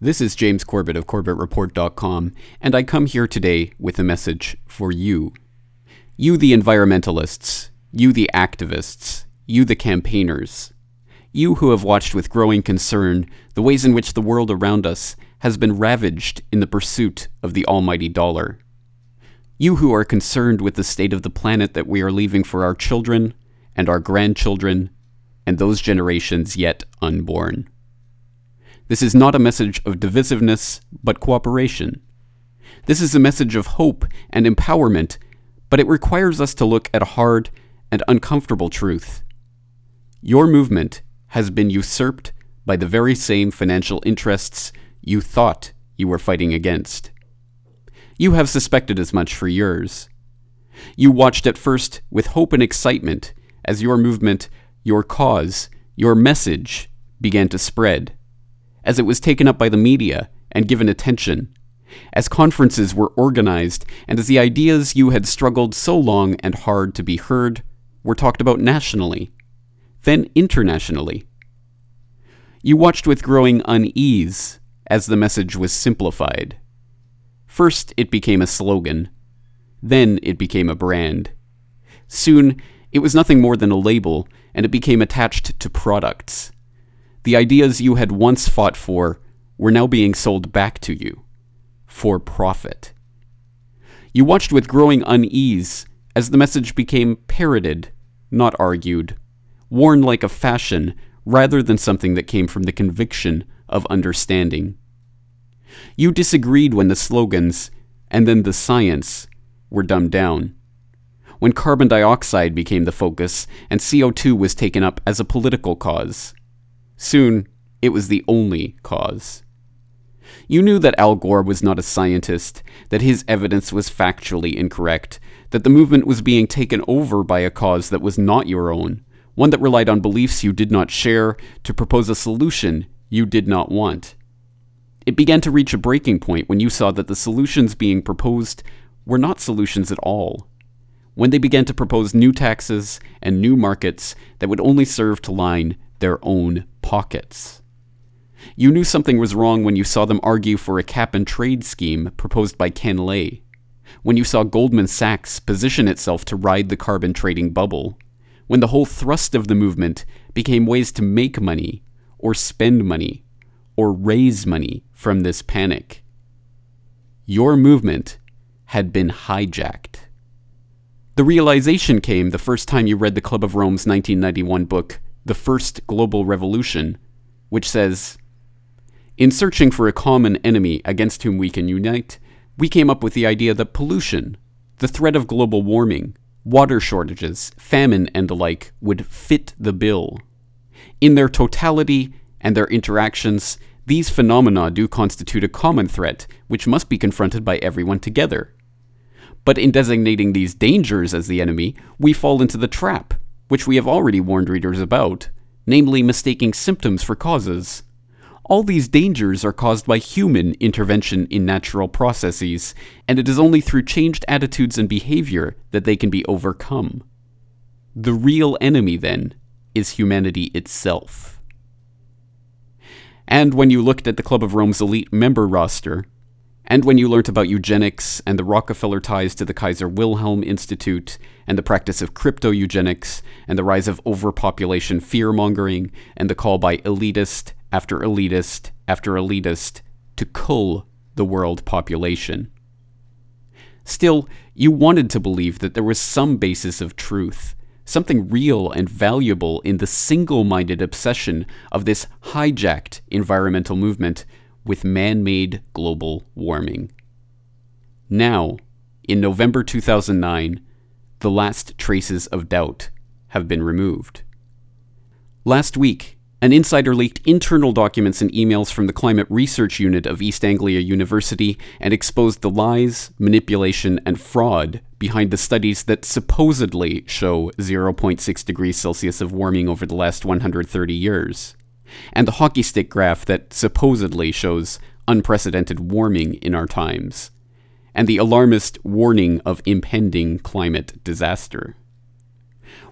This is James Corbett of CorbettReport.com, and I come here today with a message for you. You, the environmentalists, you, the activists, you, the campaigners, you who have watched with growing concern the ways in which the world around us has been ravaged in the pursuit of the almighty dollar. You who are concerned with the state of the planet that we are leaving for our children and our grandchildren and those generations yet unborn. This is not a message of divisiveness, but cooperation. This is a message of hope and empowerment, but it requires us to look at a hard and uncomfortable truth. Your movement has been usurped by the very same financial interests you thought you were fighting against. You have suspected as much for years. You watched at first with hope and excitement as your movement, your cause, your message began to spread as it was taken up by the media and given attention, as conferences were organized, and as the ideas you had struggled so long and hard to be heard were talked about nationally, then internationally. You watched with growing unease as the message was simplified. First, it became a slogan. Then, it became a brand. Soon, it was nothing more than a label, and it became attached to products. The ideas you had once fought for were now being sold back to you for profit. You watched with growing unease as the message became parroted, not argued, worn like a fashion rather than something that came from the conviction of understanding. You disagreed when the slogans and then the science were dumbed down. When carbon dioxide became the focus and CO2 was taken up as a political cause. Soon, it was the only cause. You knew that Al Gore was not a scientist, that his evidence was factually incorrect, that the movement was being taken over by a cause that was not your own, one that relied on beliefs you did not share to propose a solution you did not want. It began to reach a breaking point when you saw that the solutions being proposed were not solutions at all. When they began to propose new taxes and new markets that would only serve to line their own pockets. You knew something was wrong when you saw them argue for a cap and trade scheme proposed by Ken Lay, when you saw Goldman Sachs position itself to ride the carbon trading bubble, when the whole thrust of the movement became ways to make money, or spend money, or raise money from this panic. Your movement had been hijacked. The realization came the first time you read the Club of Rome's 1991 book, the First Global Revolution, which says In searching for a common enemy against whom we can unite, we came up with the idea that pollution, the threat of global warming, water shortages, famine, and the like would fit the bill. In their totality and their interactions, these phenomena do constitute a common threat which must be confronted by everyone together. But in designating these dangers as the enemy, we fall into the trap which we have already warned readers about, namely mistaking symptoms for causes. All these dangers are caused by human intervention in natural processes, and it is only through changed attitudes and behavior that they can be overcome. The real enemy, then, is humanity itself. And when you looked at the Club of Rome's elite member roster, and when you learnt about eugenics and the Rockefeller ties to the Kaiser Wilhelm Institute and the practice of crypto eugenics and the rise of overpopulation fear mongering and the call by elitist after elitist after elitist to cull the world population. Still, you wanted to believe that there was some basis of truth, something real and valuable in the single minded obsession of this hijacked environmental movement with man made global warming. Now, in November 2009, the last traces of doubt have been removed. Last week, an insider leaked internal documents and emails from the Climate Research Unit of East Anglia University and exposed the lies, manipulation, and fraud behind the studies that supposedly show 0.6 degrees Celsius of warming over the last 130 years and the hockey stick graph that supposedly shows unprecedented warming in our times, and the alarmist warning of impending climate disaster.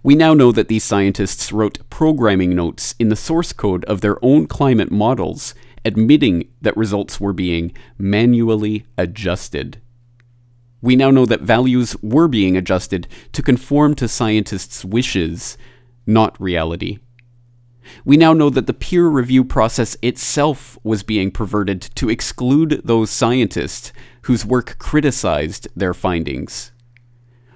We now know that these scientists wrote programming notes in the source code of their own climate models admitting that results were being manually adjusted. We now know that values were being adjusted to conform to scientists' wishes, not reality. We now know that the peer review process itself was being perverted to exclude those scientists whose work criticized their findings.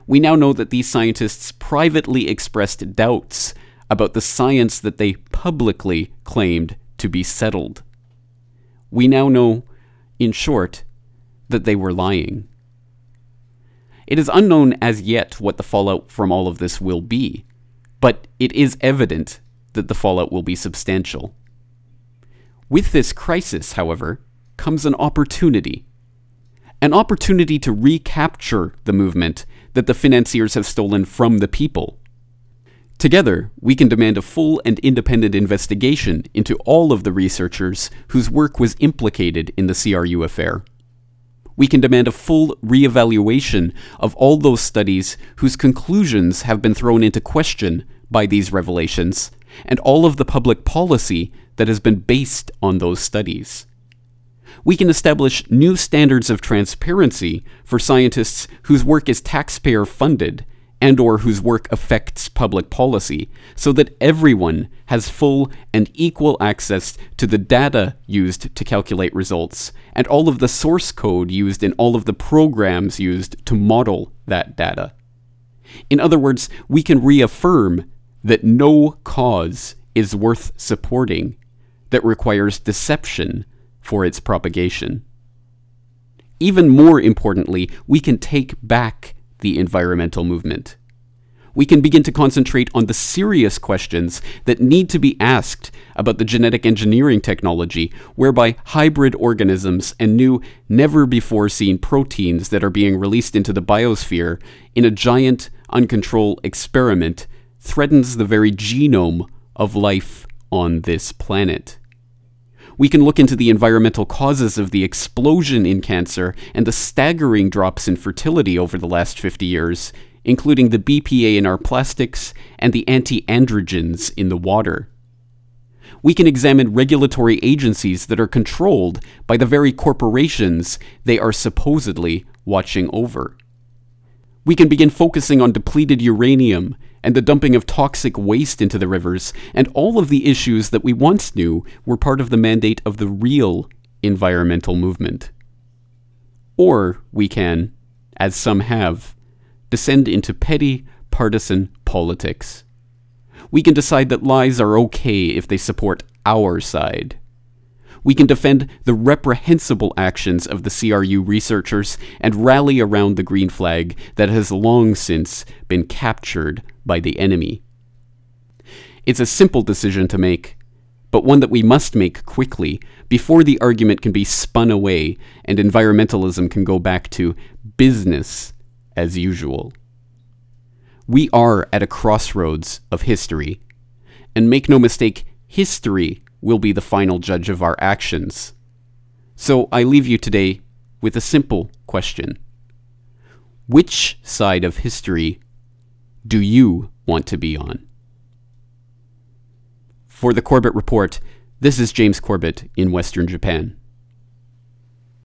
We now know that these scientists privately expressed doubts about the science that they publicly claimed to be settled. We now know, in short, that they were lying. It is unknown as yet what the fallout from all of this will be, but it is evident that the fallout will be substantial. With this crisis, however, comes an opportunity. An opportunity to recapture the movement that the financiers have stolen from the people. Together, we can demand a full and independent investigation into all of the researchers whose work was implicated in the CRU affair. We can demand a full reevaluation of all those studies whose conclusions have been thrown into question by these revelations, and all of the public policy that has been based on those studies. We can establish new standards of transparency for scientists whose work is taxpayer funded and or whose work affects public policy so that everyone has full and equal access to the data used to calculate results and all of the source code used in all of the programs used to model that data. In other words, we can reaffirm that no cause is worth supporting that requires deception for its propagation. Even more importantly, we can take back the environmental movement. We can begin to concentrate on the serious questions that need to be asked about the genetic engineering technology, whereby hybrid organisms and new, never before seen proteins that are being released into the biosphere in a giant, uncontrolled experiment threatens the very genome of life on this planet. We can look into the environmental causes of the explosion in cancer and the staggering drops in fertility over the last 50 years, including the BPA in our plastics and the anti androgens in the water. We can examine regulatory agencies that are controlled by the very corporations they are supposedly watching over. We can begin focusing on depleted uranium and the dumping of toxic waste into the rivers, and all of the issues that we once knew were part of the mandate of the real environmental movement. Or we can, as some have, descend into petty partisan politics. We can decide that lies are okay if they support our side we can defend the reprehensible actions of the CRU researchers and rally around the green flag that has long since been captured by the enemy. It's a simple decision to make, but one that we must make quickly before the argument can be spun away and environmentalism can go back to business as usual. We are at a crossroads of history, and make no mistake, history will be the final judge of our actions. So I leave you today with a simple question Which side of history do you want to be on? For the Corbett Report, this is James Corbett in Western Japan.